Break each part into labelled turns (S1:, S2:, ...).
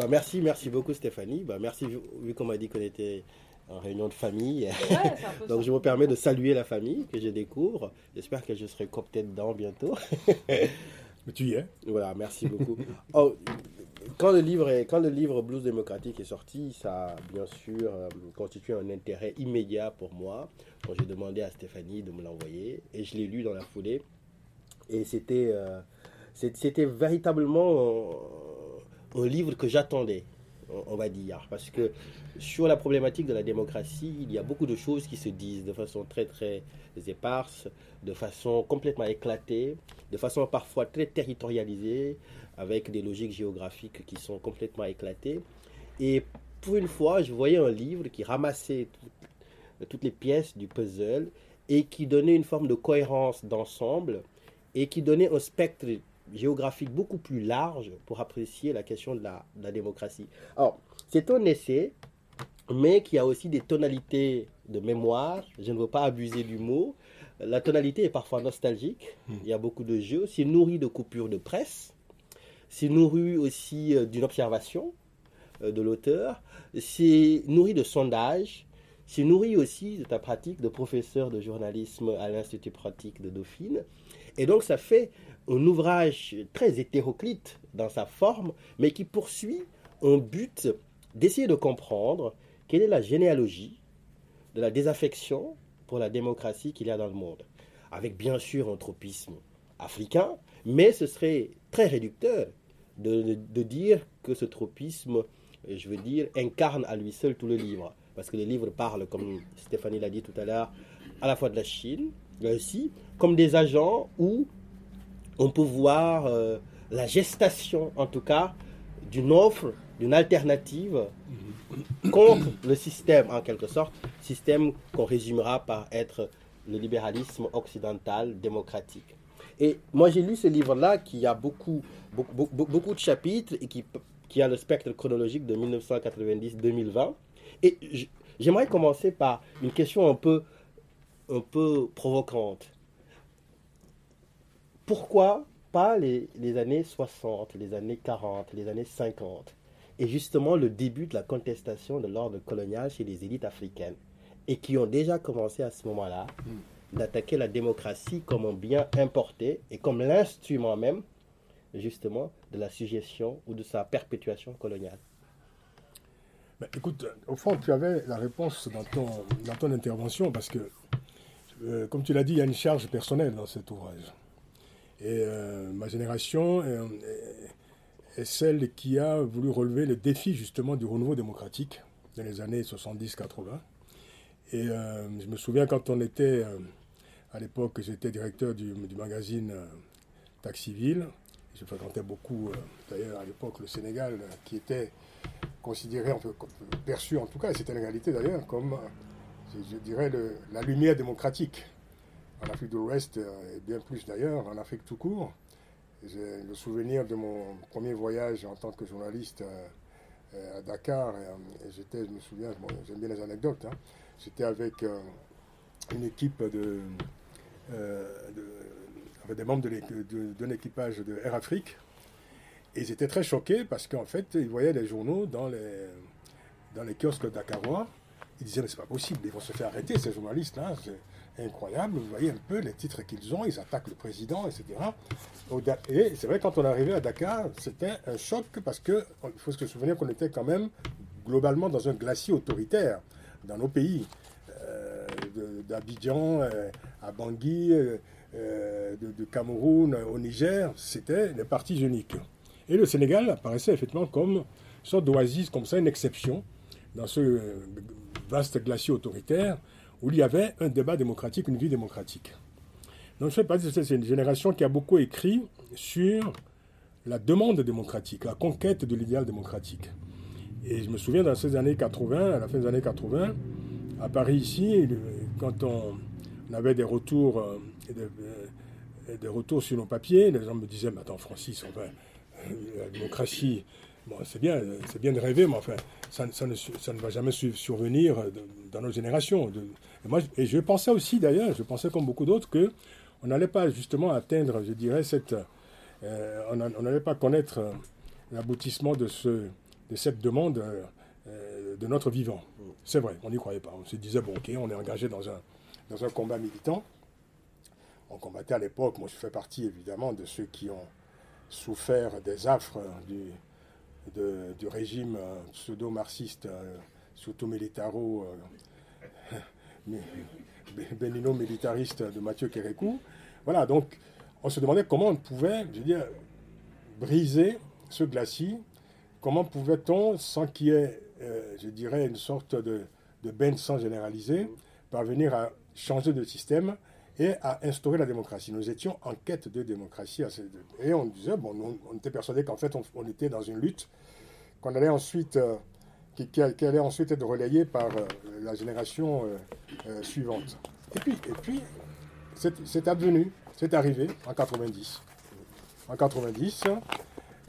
S1: Bah, merci, merci beaucoup Stéphanie. Bah, merci, vu, qu'on m'a dit qu'on était en réunion de famille. Donc je me permets de saluer la famille que je découvre. J'espère que je serai coopté dedans bientôt.
S2: Mais tu y es.
S1: Voilà, merci beaucoup. Oh, quand, le livre est, quand le livre Blues démocratique est sorti, ça a bien sûr euh, constitué un intérêt immédiat pour moi. Quand j'ai demandé à Stéphanie de me l'envoyer, et je l'ai lu dans la foulée. Et c'était euh, c'était véritablement un livre que j'attendais on va dire. Parce que sur la problématique de la démocratie, il y a beaucoup de choses qui se disent de façon très très éparse, de façon complètement éclatée, de façon parfois très territorialisée, avec des logiques géographiques qui sont complètement éclatées. Et pour une fois, je voyais un livre qui ramassait toutes les pièces du puzzle et qui donnait une forme de cohérence d'ensemble et qui donnait un spectre géographique beaucoup plus large pour apprécier la question de la, démocratie. Alors, c'est un essai, mais qui a aussi des tonalités de mémoire. Je ne veux pas abuser du mot. La tonalité est parfois nostalgique. Hmm. Il y a beaucoup de jeux. C'est nourri de coupures de presse. C'est nourri aussi euh, d'une observation euh, de l'auteur. C'est nourri de sondages. C'est nourri aussi de ta pratique de professeur de journalisme à l'Institut pratique de Dauphine. Et donc, ça fait un ouvrage très hétéroclite dans sa forme, mais qui poursuit un but d'essayer de comprendre quelle est la généalogie de la désaffection pour la démocratie qu'il y a dans le monde. Avec bien sûr un tropisme africain, mais ce serait très réducteur de, dire que ce tropisme, je veux dire, incarne à lui seul tout le livre. Parce que le livre parle, comme Stéphanie l'a dit tout à l'heure, à la fois de la Chine, mais aussi comme des agents où on peut voir euh, la gestation, en tout cas, d'une offre, d'une alternative contre le système, en quelque sorte, système qu'on résumera par être le libéralisme occidental démocratique. Et moi, j'ai lu ce livre-là qui a beaucoup, beaucoup, beaucoup, de chapitres et qui, qui a le spectre chronologique de 1990-2020. Et j'aimerais commencer par une question un peu, un peu provocante pourquoi pas les, années 60, les années 40, les années 50 Et justement le début de la contestation de l'ordre colonial chez les élites africaines. Et qui ont déjà commencé à ce moment-là hmm. d'attaquer la démocratie comme un bien importé et comme l'instrument même, justement, de la suggestion ou de sa perpétuation coloniale.
S2: Ben, écoute, au fond, tu avais la réponse dans ton, dans ton intervention parce que, euh, comme tu l'as dit, il y a une charge personnelle dans cet ouvrage. Et euh, ma génération est, celle qui a voulu relever le défi justement du renouveau démocratique dans les années 70-80. Et euh, je me souviens quand on était, euh, à l'époque, j'étais directeur du, magazine Taxiville. Je fréquentais beaucoup, d'ailleurs, à l'époque, le Sénégal, qui était considéré, perçu en tout cas, et c'était la réalité d'ailleurs, comme, je, dirais, la lumière démocratique en Afrique de l'Ouest, euh, et bien plus d'ailleurs, en Afrique tout court. J'ai le souvenir de mon premier voyage en tant que journaliste euh, euh, à Dakar. Je me souviens, j'aime bien les anecdotes. Hein. J'étais avec une équipe de, des membres d'un équipage de Air Afrique. Et ils étaient très choqués parce qu'en fait, ils voyaient les journaux dans les, dans les kiosques dakarois. Ils disaient, mais c'est pas possible, ils vont se faire arrêter, ces journalistes-là incroyable. Vous voyez un peu les titres qu'ils ont, ils attaquent le président, etc. Et c'est vrai, quand on est arrivé à Dakar, c'était un choc parce qu'il faut se souvenir qu'on était quand même globalement dans un glacier autoritaire dans nos pays. Euh, D'Abidjan euh, à Bangui, euh, de, Cameroun au Niger, c'était les partis uniques. Et le Sénégal apparaissait effectivement comme une sorte d'oasis, comme ça, une exception dans ce vaste glacier autoritaire où il y avait un débat démocratique, une vie démocratique. Donc je fais partie de cette génération qui a beaucoup écrit sur la demande démocratique, la conquête de l'idéal démocratique. Et je me souviens dans ces années 80, à la fin des années 80, à Paris ici, quand on avait des retours, euh, euh, des, retours sur nos papiers, les gens me disaient, mais attends Francis, enfin, euh, la démocratie, bon, c'est bien, c'est bien de rêver, mais enfin, ça, ne, ça, ne, va jamais survenir dans nos générations. Et, moi, et je pensais aussi, d'ailleurs, je pensais comme beaucoup d'autres, que on n'allait pas justement atteindre, je dirais, cette... Euh, on n'allait pas connaître euh, l'aboutissement de ce de cette demande de notre vivant. C'est vrai, on n'y croyait pas. On se disait, bon, ok, on est engagé dans un, dans un combat militant. On combattait à l'époque, moi je fais partie évidemment de ceux qui ont souffert des affres du, du régime pseudo-marxiste, surtout militaro, bénino militariste de Mathieu Kérékou. Voilà, donc on se demandait comment on pouvait, je veux dire, briser ce glacis, comment pouvait-on, sans qu'il y ait, euh, je dirais, une sorte de, de bain de sang généralisé, parvenir à changer de système et à instaurer la démocratie? Nous étions en quête de démocratie. Et on disait, bon, on, était persuadé qu'en fait, on, était dans une lutte qu'on allait ensuite, euh, qui, allait ensuite être relayée par euh, la génération suivante. Et puis, et puis c'est advenu. C'est arrivé en 90. En 90,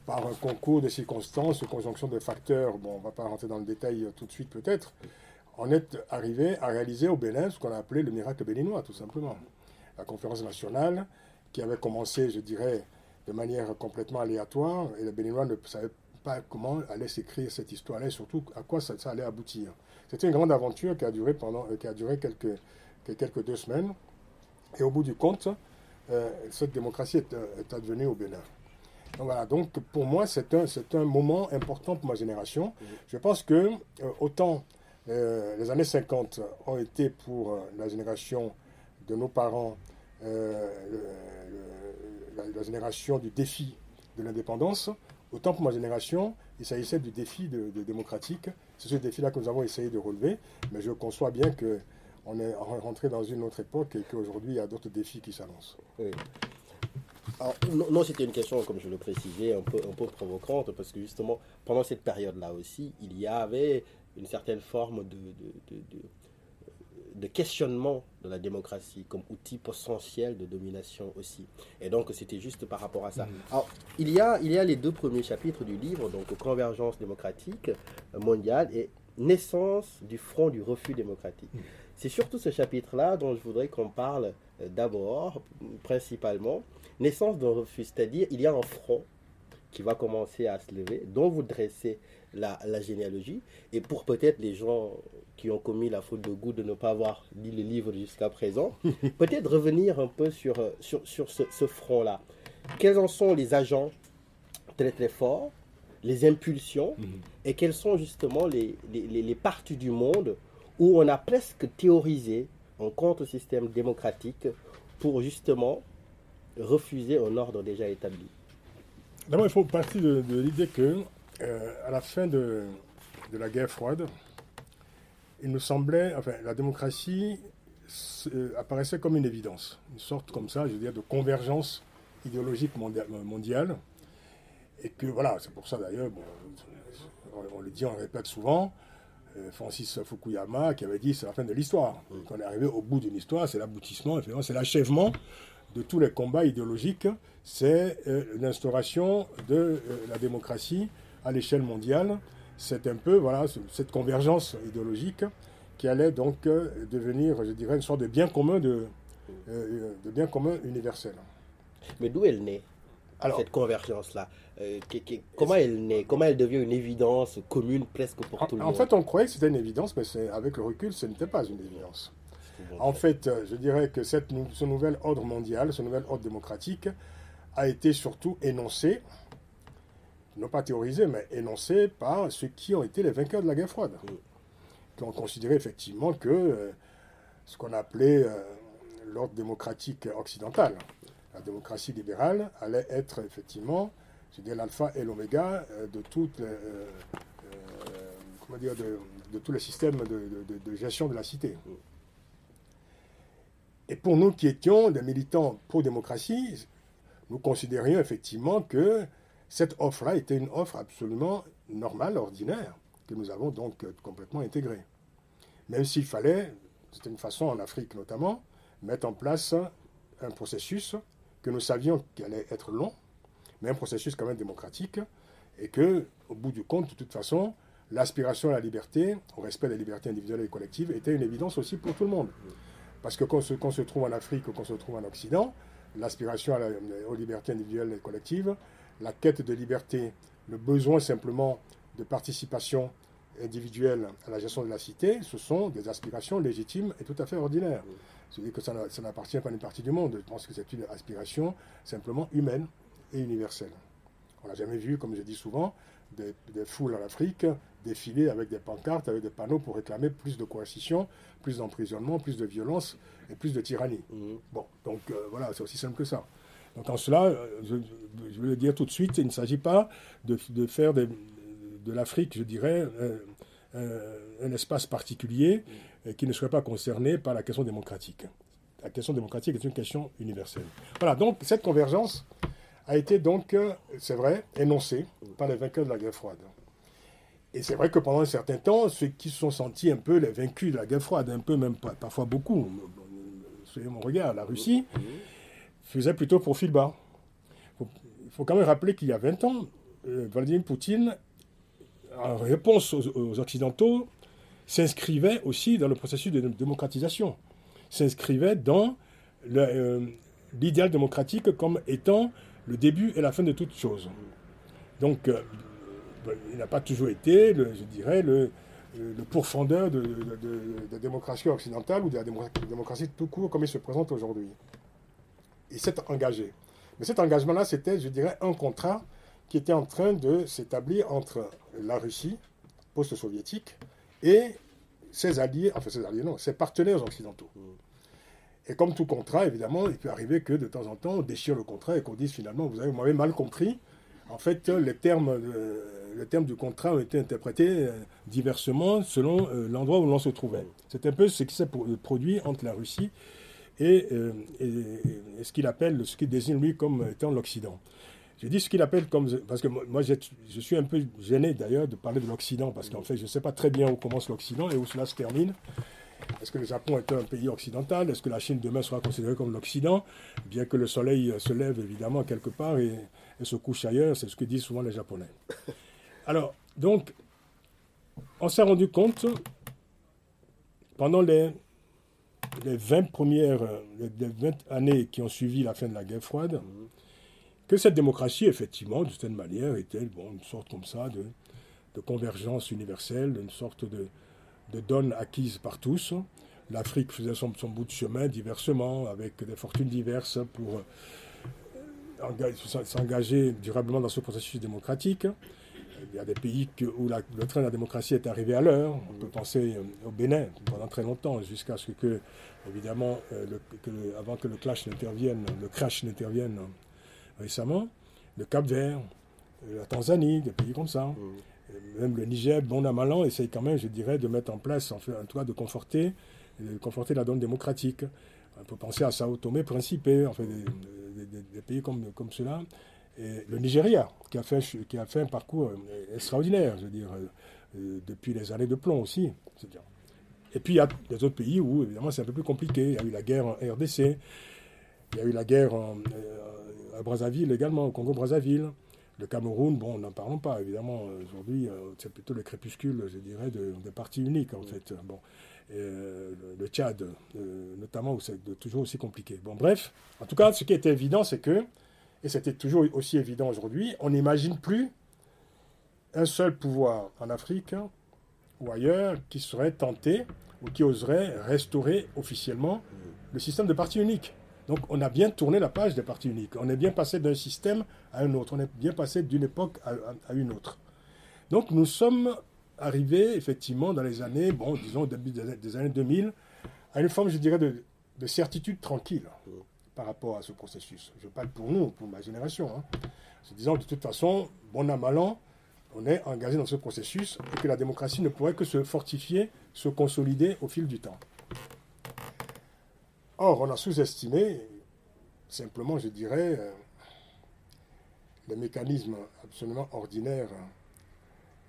S2: par un concours de circonstances, conjonction de facteurs, bon, on ne va pas rentrer dans le détail tout de suite peut-être, on est arrivé à réaliser au Bénin ce qu'on a appelé le miracle béninois, tout simplement. La conférence nationale, qui avait commencé, je dirais, de manière complètement aléatoire, et les Béninois ne savaient pas comment allait s'écrire cette histoire-là, et surtout à quoi ça, allait aboutir. C'était une grande aventure qui a duré, pendant, qui a duré quelques, quelques deux semaines, et au bout du compte, euh, cette démocratie est, euh, est, advenue au Bénin. Donc voilà, donc pour moi, c'est un, c'est un moment important pour ma génération. Je pense que euh, autant les années 50 ont été pour la génération de nos parents la, génération du défi de l'indépendance, autant pour ma génération, il s'agissait du défi démocratique. C'est ce défi-là que nous avons essayé de relever, mais je conçois bien que on est rentré dans une autre époque et qu'aujourd'hui, il y a d'autres défis qui s'annoncent.
S1: non, c'était une question, comme je le précisais, un peu, provocante, parce que justement, pendant cette période-là aussi, il y avait une certaine forme de, questionnement de la démocratie comme outil potentiel de domination aussi. Et donc, c'était juste par rapport à ça. Mhm. Alors, il y, a, il y a les deux premiers chapitres du livre, donc Convergence démocratique mondiale et Naissance du front du refus démocratique. Mhm. C'est surtout ce chapitre-là dont je voudrais qu'on parle euh, d'abord, principalement. Naissance d'un refus, c'est-à-dire il y a un front qui va commencer à se lever, dont vous dressez la, généalogie. Et pour peut-être les gens qui ont commis la faute de goût de ne pas avoir lu le livre jusqu'à présent, peut-être revenir un peu sur, euh, sur, sur ce, front-là. Quels en sont les agents très très forts, les impulsions, mhm. et quelles sont justement les, les, les parties du monde où on a presque théorisé un contre-système démocratique pour justement refuser un ordre déjà établi?
S2: D'abord, il faut partir de, l'idée que euh, à la fin de, la guerre froide, il nous semblait, enfin, la démocratie euh, apparaissait comme une évidence, une sorte comme ça, je veux dire, de convergence idéologique mondiale. Et que voilà, c'est pour ça d'ailleurs, on le dit, on le répète souvent, euh, Francis Fukuyama qui avait dit c'est la fin de l'histoire. Quand on est arrivé au bout d'une histoire, c'est l'aboutissement, c'est l'achèvement de tous les combats idéologiques, c'est euh, l'instauration de euh, la démocratie à l'échelle mondiale. C'est un peu voilà cette convergence idéologique qui allait donc devenir, je dirais, une sorte de bien commun de, de bien commun universel.
S1: Mais d'où elle naît cette convergence-là euh, Comment elle naît Comment elle devient une évidence commune presque pour tout le monde?
S2: En fait, on croyait que c'était une évidence, mais avec le recul, ce n'était pas une évidence. En fait, euh, je dirais que cette, ce nouvel ordre mondial, ce nouvel ordre démocratique, a été surtout énoncé, non pas théorisé, mais énoncé par ceux qui ont été les vainqueurs de la guerre froide, qui ont considéré effectivement que euh, ce qu'on appelait l'ordre démocratique occidental, la démocratie libérale allait être effectivement, l'alpha et l'oméga euh, de toutes euh, euh, comment dire, de, tous les systèmes de, gestion de la cité. Et pour nous qui étions des militants pro-démocratie, nous considérions effectivement que cette offre-là était une offre absolument normale, ordinaire, que nous avons donc complètement intégrée. Même s'il fallait, c'était une façon en Afrique notamment, mettre en place un processus que nous savions qu'il allait être long, mais un processus quand même démocratique, et que, au bout du compte, de toute façon, l'aspiration à la liberté, au respect des libertés individuelles et collectives, était une évidence aussi pour tout le monde. Parce que qu'on se, trouve en Afrique ou qu'on se trouve en Occident, l'aspiration aux libertés individuelles et collectives, la quête de liberté, le besoin simplement de participation individuelle à la gestion de la cité, ce sont des aspirations légitimes et tout à fait ordinaires. C'est-à-dire que ça n'appartient pas à une partie du monde. Je pense que c'est une aspiration simplement humaine et universelle. On n'a jamais vu, comme je dis souvent, des, foules en Afrique défiler avec des pancartes, avec des panneaux pour réclamer plus de coercition, plus d'emprisonnement, plus de violence et plus de tyrannie. Mmh. Bon, donc euh, voilà, c'est aussi simple que ça. Donc en cela, euh, je, veux le dire tout de suite, il ne s'agit pas de, faire de, l'Afrique, je dirais, un espace particulier qui ne serait pas concerné par la question démocratique. La question démocratique est une question universelle. Voilà, donc cette convergence a été donc, euh, c'est vrai, énoncée par les vainqueurs de la guerre froide. Et c'est vrai que pendant un certain temps, ceux qui se sont sentis un peu les vaincus de la guerre froide, un peu même parfois beaucoup, soyez mon regard, la Russie, faisait plutôt profil bas. Il faut quand même rappeler qu'il y a 20 ans, euh, Vladimir Poutine, en réponse aux, Occidentaux, s'inscrivait aussi dans le processus de démocratisation, s'inscrivait dans euh, l'idéal démocratique comme étant le début et la fin de toute chose. Donc, euh, il n'a pas toujours été, je dirais, le, le pourfendeur de, la démocratie occidentale ou de la démocratie tout court comme il se présente aujourd'hui. Il s'est engagé. Mais cet engagement-là, c'était, je dirais, un contrat qui était en train de s'établir entre la Russie post-soviétique et ses alliés, enfin ses alliés non, ses partenaires occidentaux. Et comme tout contrat, évidemment, il peut arriver que de temps en temps, on déchire le contrat et qu'on dise finalement, vous avez, m'avez mal compris. En fait, les termes, les termes du contrat ont été interprétés euh, diversement selon euh, l'endroit où l'on se trouvait. C'est un peu ce qui s'est produit entre la Russie et, euh, et ce qu'il appelle, ce qu'il désigne lui comme étant l'Occident. Je dis ce qu'il appelle comme. Parce que moi, je, suis un peu gêné d'ailleurs de parler de l'Occident, parce qu'en fait, je ne sais pas très bien où commence l'Occident et où cela se termine. Est-ce que le Japon est un pays occidental? Est-ce que la Chine demain sera considérée comme l'Occident? Bien que le soleil se lève évidemment quelque part et, se couche ailleurs, c'est ce que disent souvent les Japonais. Alors, donc, on s'est rendu compte pendant les, les 20 premières les 20 années qui ont suivi la fin de la guerre froide, que cette démocratie, effectivement, d'une certaine manière, était bon, une sorte comme ça de, de convergence universelle, une sorte de, de donne acquise par tous. L'Afrique faisait son, son, bout de chemin diversement, avec des fortunes diverses pour euh, s'engager durablement dans ce processus démocratique. Il y a des pays où le train de la démocratie est arrivé à l'heure. On peut penser euh, au Bénin pendant très longtemps, jusqu'à ce que, évidemment, euh, avant que le clash n'intervienne, le crash n'intervienne récemment, le Cap Vert, euh, la Tanzanie, des pays comme ça. Mm. Même le Niger, bon à mal essaye quand même, je dirais, de mettre en place, en, fait, cas de conforter, de conforter la donne démocratique. On peut penser à Sao Tomé, Principe, en fait, des, pays comme, comme cela. Et le Nigeria, qui a, fait, qui a fait un parcours euh, extraordinaire, je veux dire, euh, depuis les années de plomb aussi. Et puis il y a des autres pays où, évidemment, c'est un peu plus compliqué. Il y a eu la guerre en RDC, il y a eu la guerre en, à Brazzaville également, au Congo-Brazzaville. Le Cameroun, bon, n'en parlons pas, évidemment. Aujourd'hui, euh, c'est plutôt le crépuscule, je dirais, de, de partis uniques, en fait. Bon. Euh, le Tchad, euh, notamment, où c'est toujours aussi compliqué. Bon, bref, en tout cas, ce qui était évident, c'est que, et c'était toujours aussi évident aujourd'hui, on n'imagine plus un seul pouvoir en Afrique ou ailleurs qui serait tenté ou qui oserait restaurer officiellement le système de parti unique. Donc on a bien tourné la page des partis uniques. On est bien passé d'un système à un autre. On est bien passé d'une époque à, une autre. Donc nous sommes arrivés effectivement dans les années, bon, disons début des, années 2000, à une forme, je dirais, de, certitude tranquille par rapport à ce processus. Je parle pour nous, pour ma génération. Hein. Se disant de toute façon, bon an, on est engagé dans ce processus et que la démocratie ne pourrait que se fortifier, se consolider au fil du temps. Or, on a sous-estimé, simplement, je dirais, euh, les mécanismes absolument ordinaires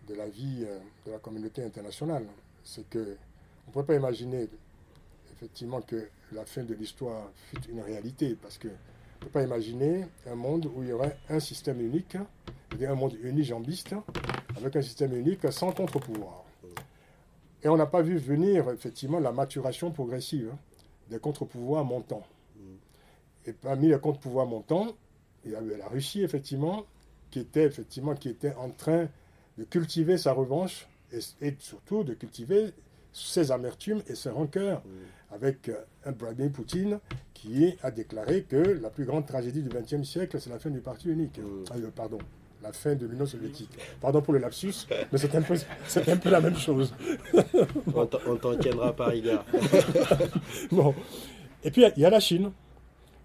S2: de la vie euh, de la communauté internationale. C'est que on ne peut pas imaginer effectivement que la fin de l'histoire fut une réalité, parce qu'on ne peut pas imaginer un monde où il y aurait un système unique, un monde unijambiste, avec un système unique sans contre-pouvoir. Et on n'a pas vu venir effectivement la maturation progressive des contre-pouvoirs montants. Et parmi les contre-pouvoirs montants, il y avait la Russie, effectivement, qui était, effectivement, qui était en train de cultiver sa revanche et surtout de cultiver ses amertumes et ses rancœurs
S1: Mm.
S2: avec euh, un Vladimir Poutine qui a déclaré que la plus grande tragédie du XXe siècle, c'est la fin du parti unique.
S1: Mm.
S2: Ah, euh, pardon, la fin de l'Union soviétique. Pardon pour le lapsus, mais c'est un, peu- c'est un peu la même chose.
S1: On t'en- tiendra par égard.
S2: Bon. Et puis il y a la Chine.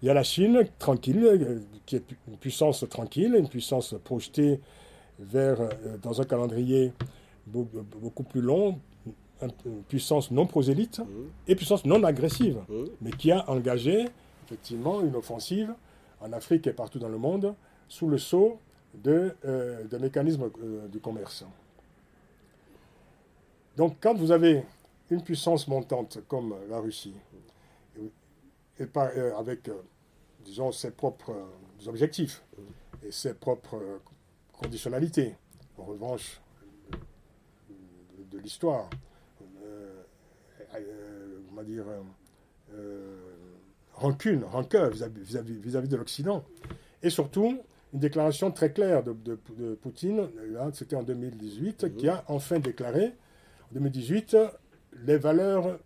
S2: Il y a la Chine tranquille, euh, qui est une puissance tranquille, une puissance projetée vers, euh, dans un calendrier beau- beaucoup plus long, puissance non prosélyte et puissance non agressive, mais qui a engagé effectivement une offensive en Afrique et partout dans le monde sous le sceau de, euh, de mécanismes euh, du commerce. Donc quand vous avez une puissance montante comme la Russie, euh, avec, disons, ses propres objectifs et ses propres conditionnalités, en revanche, de, l'histoire, comment dire, euh, euh, rancune, rancœur vis-à-vis de l'Occident, et surtout une déclaration très claire de, de- de Poutine, c'était en 2018,
S1: Mhm.
S2: qui a enfin déclaré, en 2018, les valeurs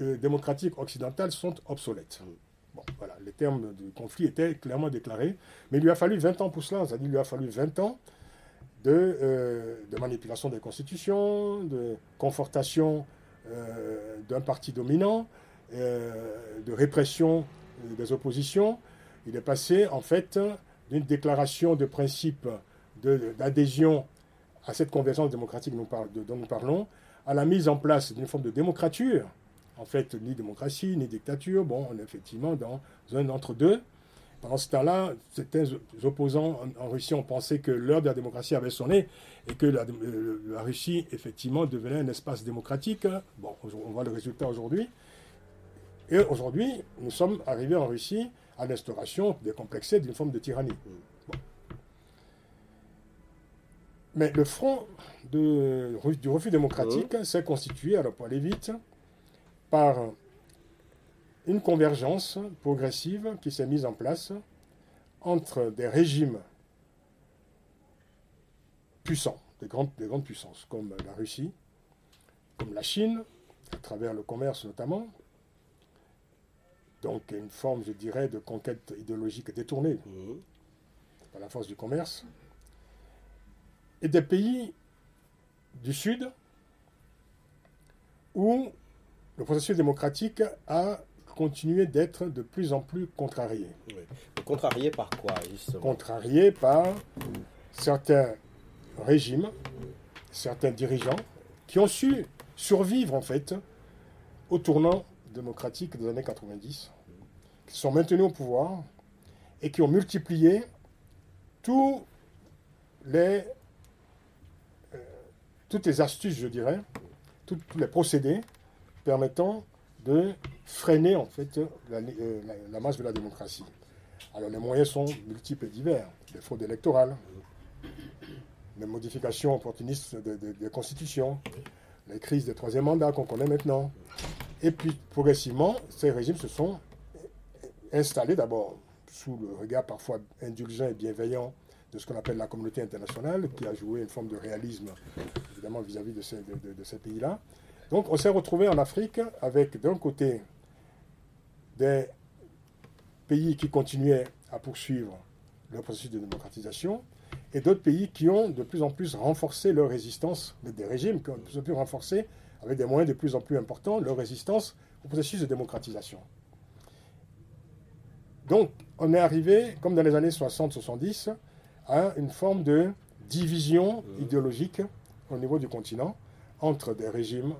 S2: euh, démocratiques occidentales sont obsolètes.
S1: Mhm.
S2: Bon, voilà, les termes du conflit étaient clairement déclarés, mais il lui a fallu 20 ans pour cela, c'est-à-dire il lui a fallu 20 ans de, euh, de manipulation des constitutions, de confortation euh, d'un parti dominant, euh, de répression euh, des oppositions. Il est passé en fait d'une déclaration de principe d'adhésion à cette convergence démocratique dont nous parlons, à la mise en place d'une forme de démocrature. En fait, ni démocratie, ni dictature. Bon, on est effectivement dans un entre-deux. Pendant ce temps-là, certains opposants en, Russie ont pensé que l'heure de la démocratie avait sonné et que la, euh, la Russie, effectivement, devenait un espace démocratique. Bon, on voit le résultat aujourd'hui. Et aujourd'hui, nous sommes arrivés en Russie à l'instauration décomplexée d'une forme de tyrannie. Bon. Mais le front de- du refus démocratique s'est constitué, alors pour aller vite, par une convergence progressive qui s'est mise en place entre des régimes puissants, des grandes, des grandes puissances, comme la Russie, comme la Chine, à travers le commerce notamment, donc une forme, je dirais, de conquête idéologique détournée
S1: Mm.
S2: par la force du commerce, et des pays du Sud où le processus démocratique a continué d'être de plus en plus contrarié.
S1: Oui. Contrarié par quoi, justement?
S2: Contrarié par certains régimes, certains dirigeants qui ont su survivre en fait au tournant démocratique des années 90, qui sont maintenus au pouvoir et qui ont multiplié tous les, euh, toutes les astuces, je dirais, tous les procédés permettant de freiner en fait la, euh, la- la marche de la démocratie. Alors les moyens sont multiples et divers. Les fraudes électorales, les modifications opportunistes de- de- des constitutions, les crises des troisième mandats qu'on connaît maintenant. Et puis progressivement, ces régimes se sont installés d'abord sous le regard parfois indulgent et bienveillant de ce qu'on appelle la communauté internationale, qui a joué une forme de réalisme évidemment vis-à-vis de ces pays-là. Donc on s'est retrouvé en Afrique avec d'un côté des pays qui continuaient à poursuivre leur processus de démocratisation et d'autres pays qui ont de plus en plus renforcé leur résistance, des régimes qui ont de plus en plus renforcé, avec des moyens de plus en plus importants, leur résistance au processus de démocratisation. Donc, on est arrivé, comme dans les années 60-70, à une forme de division idéologique au niveau du continent entre des régimes,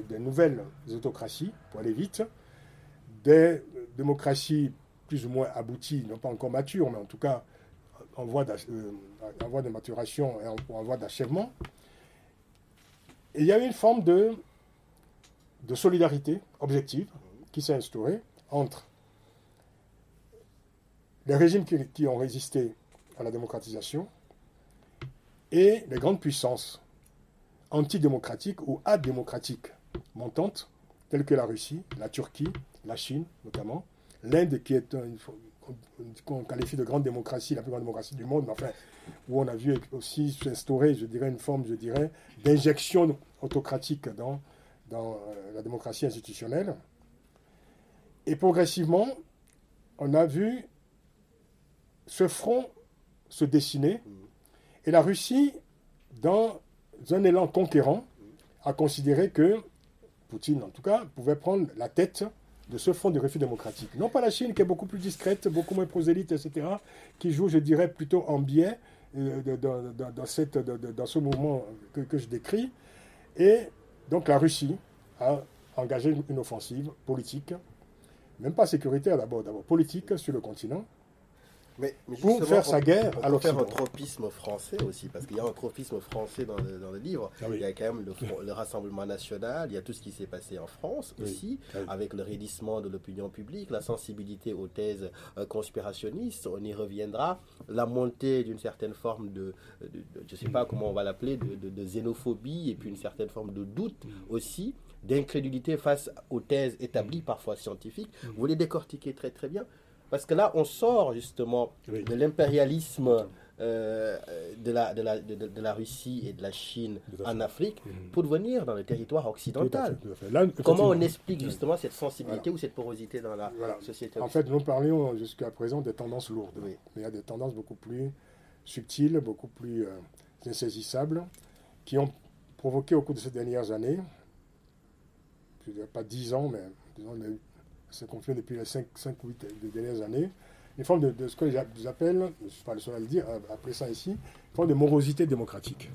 S2: des, nouvelles autocraties, pour aller vite, des démocraties plus ou moins abouties, non pas encore matures, mais en tout cas en voie, euh, de maturation et en, voie d'achèvement. Et il y a eu une forme de, de solidarité objective qui s'est instaurée entre les régimes qui, qui ont résisté à la démocratisation et les grandes puissances antidémocratiques ou adémocratiques montantes, telles que la Russie, la Turquie, la Chine notamment, l'Inde qui est qu'on qualifie de grande démocratie, la plus grande démocratie du monde, mais enfin, où on a vu aussi s'instaurer, je dirais, une forme, je dirais, d'injection autocratique dans, dans euh, la démocratie institutionnelle. Et progressivement, on a vu ce front se dessiner, et la Russie, dans un élan conquérant, a considéré que, Poutine en tout cas, pouvait prendre la tête de ce front de refus démocratique. Non pas la Chine qui est beaucoup plus discrète, beaucoup moins prosélyte, etc., qui joue, je dirais, plutôt en biais euh, dans, ce mouvement que, je décris. Et donc la Russie a engagé une offensive politique, même pas sécuritaire d'abord, d'abord politique sur le continent,
S1: mais,
S2: pour faire sa guerre
S1: on, faire un tropisme français aussi, parce qu'il y a un tropisme français dans le, dans le livre. Ah il y a quand même le, Rassemblement national, il y a tout ce qui s'est passé en France aussi, ah avec le raidissement de l'opinion publique, la sensibilité aux thèses euh, conspirationnistes, on y reviendra, la montée d'une certaine forme de, je ne sais pas comment on va l'appeler, de, de, xénophobie, et puis une certaine forme de doute mm. aussi d'incrédulité face aux thèses établies, parfois scientifiques. Mm. Vous les décortiquez très très bien. Parce que là, on sort justement de l'impérialisme euh, de, la, de, la, de, la, Russie et de la Chine en Afrique mm. pour venir dans le territoire occidental. Comment on explique justement cette sensibilité ou cette porosité dans la société
S2: En fait, nous parlions jusqu'à présent des tendances lourdes. Mais il y a des tendances beaucoup plus subtiles, beaucoup plus euh, insaisissables, qui ont provoqué au cours de ces dernières années, je ne dirais pas dix ans, mais disons, se confirme depuis les 5, 5 ou 8 dernières années, une forme de, ce que j'appelle, je ne suis pas le seul à le dire, après ça ici, une forme de morosité démocratique.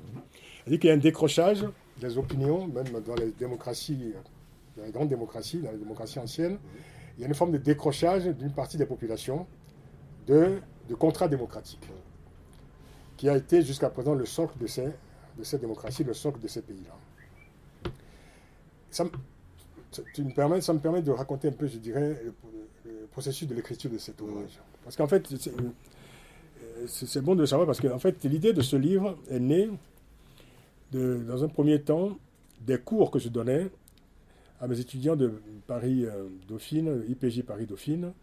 S2: C'est-à-dire qu'il y a un décrochage des opinions, même dans les démocraties, dans les grandes démocraties, dans les démocraties anciennes, il y a une forme de décrochage d'une partie des populations de, de contrat démocratique, qui a été jusqu'à présent le socle de ces, de démocraties, le socle de ces pays-là me permets, ça me permet de raconter un peu, je dirais, le, processus de l'écriture de cet ouvrage. Parce qu'en fait, c'est bon de le savoir parce que en fait, l'idée de ce livre est née de, dans un premier temps des cours que je donnais à mes étudiants de Paris euh, Dauphine, IPJ Paris Dauphine,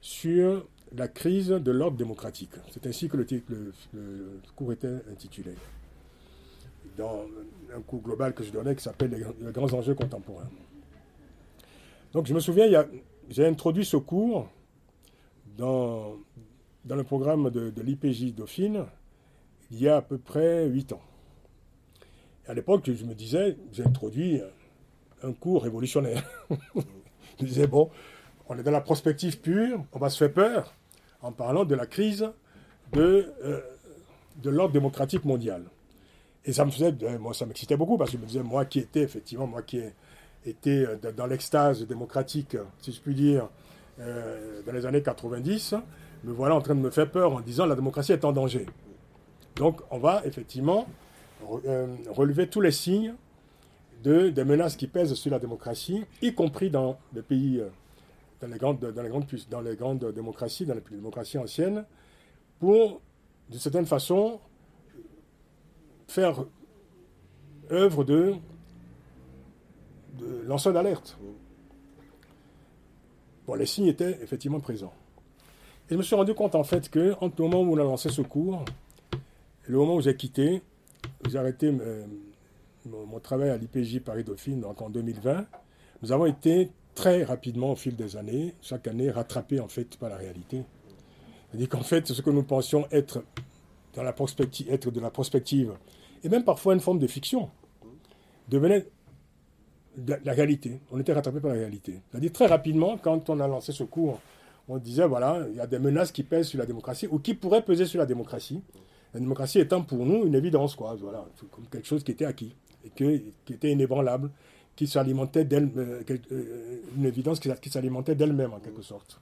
S2: sur la crise de l'ordre démocratique. C'est ainsi que le, le, cours était intitulé. Dans un cours global que je donnais qui s'appelle les, grands enjeux contemporains. Donc je me souviens, j'ai introduit ce cours dans, le programme de, l'IPJ Dauphine il y a à peu près 8 ans. à l'époque, je me disais, j'ai introduit un cours révolutionnaire. je disais, bon, on est dans la prospective pure, on va se faire peur en parlant de la crise de, euh, l'ordre démocratique mondial. Et ça me faisait, moi, ça m'excitait beaucoup parce que je me disais, moi qui étais effectivement, moi qui ai était euh, dans l'extase démocratique, si je puis dire, euh, dans les années 90, me voilà en train de me faire peur en disant la démocratie est en danger. Donc on va effectivement euh, relever tous les signes de, des menaces qui pèsent sur la démocratie, y compris dans les pays, dans les grandes, dans les grandes, dans les grandes démocraties, dans les démocraties anciennes, pour, d'une certaine façon, faire œuvre de de lanceur d'alerte. Bon, les signes étaient effectivement présents. Et je me suis rendu compte en fait que entre le moment où on a lancé ce cours et le moment où j'ai quitté, j'ai arrêté euh, mon, travail à l'IPJ Paris-Dauphine, donc en 2020, nous avons été très rapidement au fil des années, chaque année, rattrapés en fait par la réalité. C'est-à-dire qu'en fait, ce que nous pensions être, être de la prospective, et même parfois une forme de fiction, devenait la, réalité. On était rattrapé par la réalité. C'est-à-dire très rapidement, quand on a lancé ce cours, on disait voilà, il y a des menaces qui pèsent sur la démocratie ou qui pourraient peser sur la démocratie. La démocratie étant pour nous une évidence, quoi. Voilà, comme quelque chose qui était acquis et que, qui était inébranlable, qui s'alimentait d'elle, euh, euh, une évidence qui, s'alimentait d'elle-même en quelque sorte.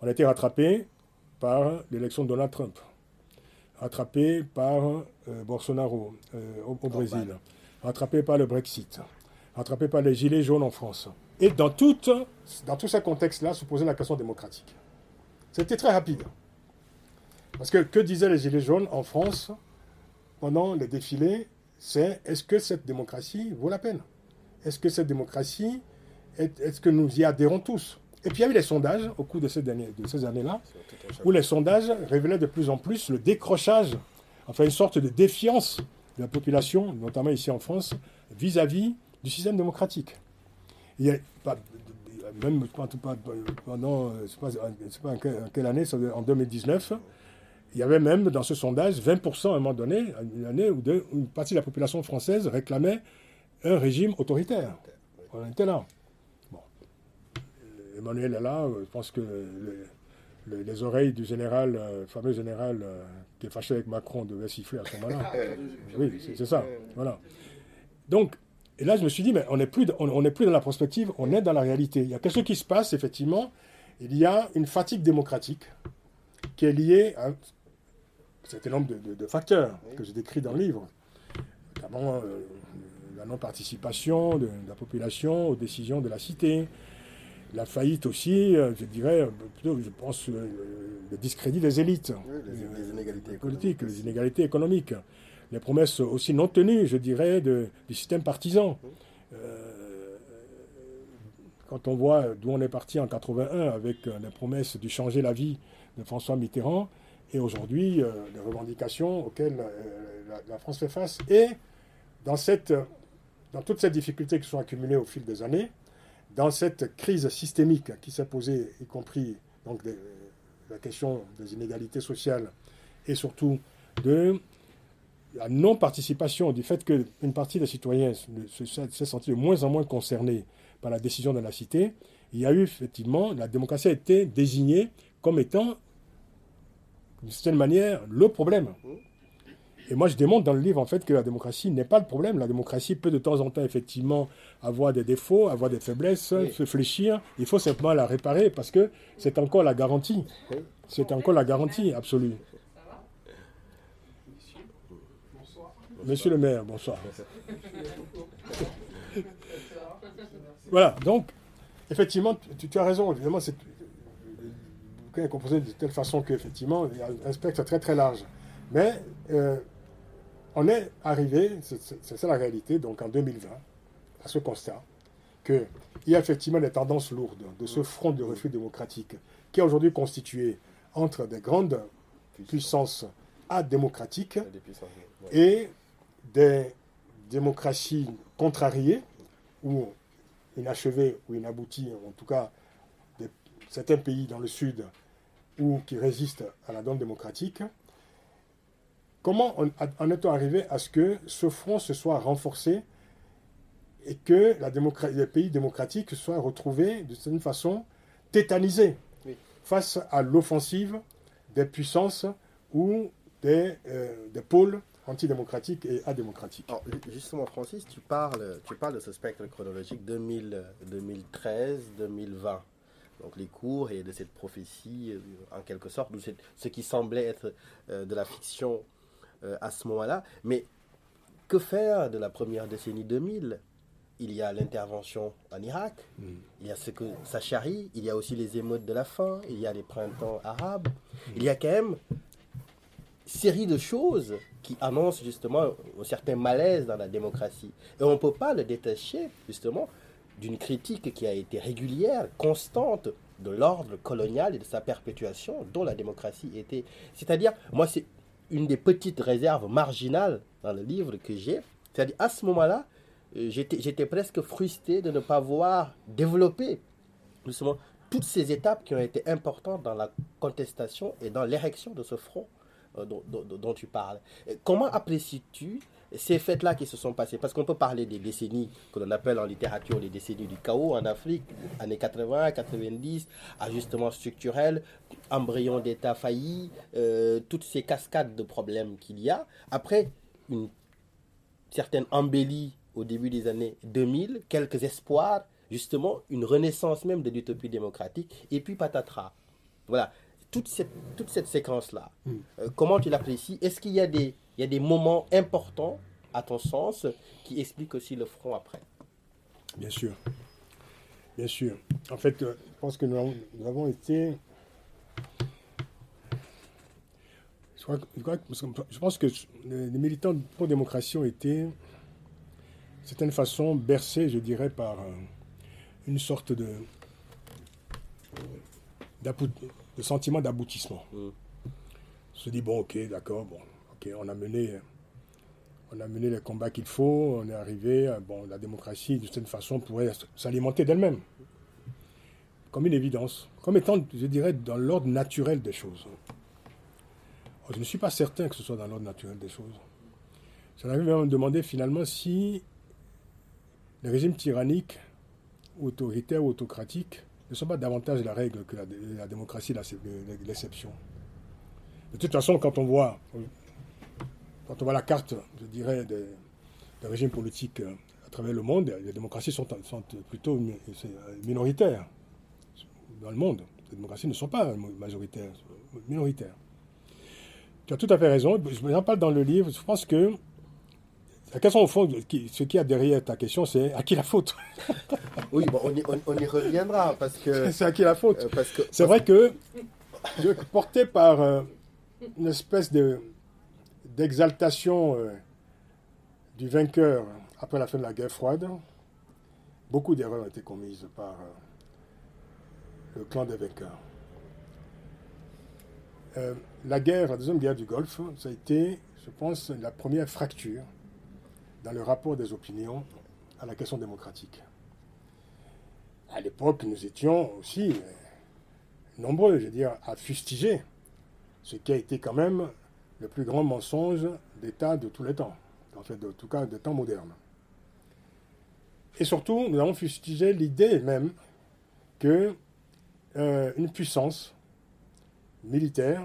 S2: On a été rattrapé par l'élection de Donald Trump, rattrapé par euh, Bolsonaro au, Brésil rattrapé par le Brexit, rattrapé par les Gilets jaunes en France. Et dans, tout, dans tous ces contextes-là, se posait la question démocratique. C'était très rapide. Parce que que disaient les Gilets jaunes en France pendant les défilés C'est est-ce que cette démocratie vaut la peine? Est-ce que cette démocratie, est-ce que nous y adhérons tous? Et puis il y a eu les sondages au cours de ces, de ces années-là, où les sondages révélaient de plus en plus le décrochage, enfin une sorte de défiance de la population, notamment ici en France, vis-à-vis du système démocratique. Il y a pas, même pendant, je ne sais pas, en quelle année, en 2019, il y avait même dans ce sondage 20% à un moment donné, une année où une partie de la population française réclamait un régime autoritaire. On était là. Bon. Emmanuel est là, je pense que les, oreilles du général, le euh, fameux général euh, qui est fâché avec Macron devaient siffler à ce moment-là. oui, c'est ça. Voilà. Donc, et là, je me suis dit, mais on n'est plus, on, plus dans la prospective, on est dans la réalité. Il y a quelque chose qui se passe, effectivement. Il y a une fatigue démocratique qui est liée à un certain nombre de, facteurs que je décris dans le livre, notamment euh, la non-participation de, la population aux décisions de la cité, la faillite aussi, euh, je dirais, plutôt, je pense, euh, le discrédit des élites,
S1: les, inégalités
S2: politiques, les inégalités économiques, les promesses aussi non tenues, je dirais, de, du système partisan. Euh, quand on voit d'où on est parti en 81 avec les promesses de changer la vie de François Mitterrand, et aujourd'hui les revendications auxquelles la, la, France fait face, et dans, cette, dans toutes ces difficultés qui sont accumulées au fil des années, dans cette crise systémique qui s'est posée, y compris donc la question des inégalités sociales et surtout de la non-participation, du fait qu'une partie des citoyens s'est sentie de moins en moins concernée par la décision de la cité, il y a eu effectivement, la démocratie a été désignée comme étant, d'une certaine manière, le problème. Et moi, je démontre dans le livre, en fait, que la démocratie n'est pas le problème. La démocratie peut de temps en temps, effectivement, avoir des défauts, avoir des faiblesses, se fléchir. Il faut simplement la réparer parce que c'est encore la garantie. C'est encore la garantie absolue. Monsieur le maire, bonsoir. voilà, donc, effectivement, tu, as raison. Évidemment, c'est, le bouquin est composé de telle façon qu'effectivement, il y a un spectre très très large. Mais euh, on est arrivé, c'est ça la réalité, donc en 2020, à ce constat qu'il y a effectivement des tendances lourdes de ce front de refus démocratique qui est aujourd'hui constitué entre des grandes puissances. adémocratiques et des démocraties contrariées ou inachevées ou inabouties, en tout cas certains pays dans le sud ou qui résistent à la donne démocratique, Comment en est-on arrivé à ce que ce front se soit renforcé et que la les pays démocratiques soient retrouvés de certaine façon tétanisés face à l'offensive des puissances ou des, euh, des pôles antidémocratiques et adémocratiques.
S1: justement, Francis, tu parles, tu parles de ce spectre chronologique 2013-2020. Donc les cours et de cette prophétie, euh, en quelque sorte, de ce qui semblait être euh, de la fiction euh, à ce moment-là. Mais que faire de la première décennie 2000 il y a l'intervention en Irak, mm. il y a ce que ça charrie, il y a aussi les émeutes de la faim, il y a les printemps arabes, il y a quand même série de choses qui annoncent justement un certain malaise dans la démocratie. Et on ne peut pas le détacher justement d'une critique qui a été régulière, constante de l'ordre colonial et de sa perpétuation dont la démocratie était. C'est-à-dire, moi, c'est une des petites réserves marginales dans le livre que j'ai. C'est-à-dire, à ce moment-là, euh, j'étais presque frustré de ne pas voir développer justement toutes ces étapes qui ont été importantes dans la contestation et dans l'érection de ce front euh, dont, tu parles. Comment apprécies-tu ces fêtes-là qui se sont passées Parce qu'on peut parler des décennies que l'on appelle en littérature les décennies du chaos en Afrique, années 80, 90, ajustement structurel, embryon d'État failli, euh, toutes ces cascades de problèmes qu'il y a. Après, une certaine embellie au début des années 2000, quelques espoirs, justement une renaissance même de l'utopie démocratique, et puis patatras. Voilà, toute cette, toute cette séquence-là, hmm. euh, comment tu l'apprécies? Est-ce qu'il y, a des, il y a des moments importants, à ton sens, qui expliquent aussi le front après
S2: Bien sûr. Bien sûr. En fait, euh, je pense que nous avons, été. Je, pense que les, militants pour démocratie ont été, d'une certaine façon, bercés, je dirais, par euh, une sorte de de sentiment d'aboutissement. On se dit, bon, ok, d'accord, bon, on a mené on a les combats qu'il faut, on est arrivé, bon, la démocratie, de cette façon, pourrait s'alimenter d'elle-même. Comme une évidence, comme étant, je dirais, dans l'ordre naturel des choses. Je ne suis pas certain que ce soit dans l'ordre naturel des choses. J'en avais même demandé finalement si les régimes tyranniques, autoritaires ou autocratiques ne sont pas davantage la règle que la, démocratie l'exception. De toute façon, quand on voit quand on voit la carte, je dirais, des, régimes politiques euh, à travers le monde, les démocraties sont, plutôt minoritaires dans le monde. Les démocraties ne sont pas majoritaires, minoritaires. Tu as tout à fait raison. Je en parle dans le livre. Je pense que la question, au fond, ce qui a derrière ta question, c'est à qui la faute?
S1: Oui, bon, on, y, reviendra parce que.
S2: c'est à qui la faute? euh, C'est vrai que, porté par euh, une espèce de d'exaltation euh, du vainqueur après la fin de la guerre froide, beaucoup d'erreurs ont été commises par euh, le clan des vainqueurs. Euh, la guerre, la deuxième guerre du Golfe, ça a été, je pense, la première fracture dans le rapport des opinions à la question démocratique. À l'époque, nous étions aussi nombreux, je veux dire, à fustiger ce qui a été quand même le plus grand mensonge d'État de tous les temps, en fait, de, tout cas des temps modernes. Et surtout, nous avons fustigé l'idée même que euh, une puissance militaire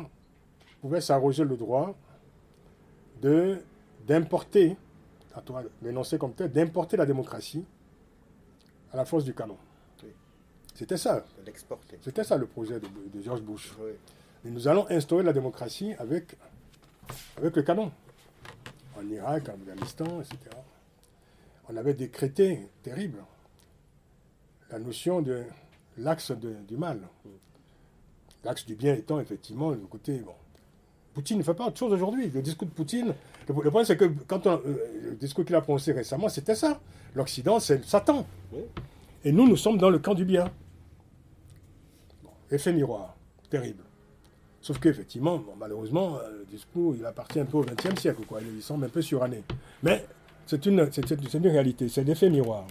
S2: pouvait s'arroger le droit de d'importer, à toi l'énoncer comme tel, d'importer la démocratie à la force du canon. C'était ça. C'était ça le projet de, George Bush. Et nous allons instaurer la démocratie avec avec le canon. En Irak, en Afghanistan, etc. On avait décrété, terrible, la notion de l'axe du mal. L'axe du bien étant effectivement le côté. Bon, Poutine ne fait pas autre chose aujourd'hui. Le discours de Poutine, le, problème c'est que quand on, euh, le discours qu'il a prononcé récemment, c'était ça. L'Occident, c'est Satan. Et nous, nous sommes dans le camp du bien. effet miroir, terrible. Sauf qu'effectivement, malheureusement, euh, le discours, il appartient un peu au XXe siècle, quoi. Il semble un peu suranné. Mais c'est une, une réalité, c'est l'effet miroir.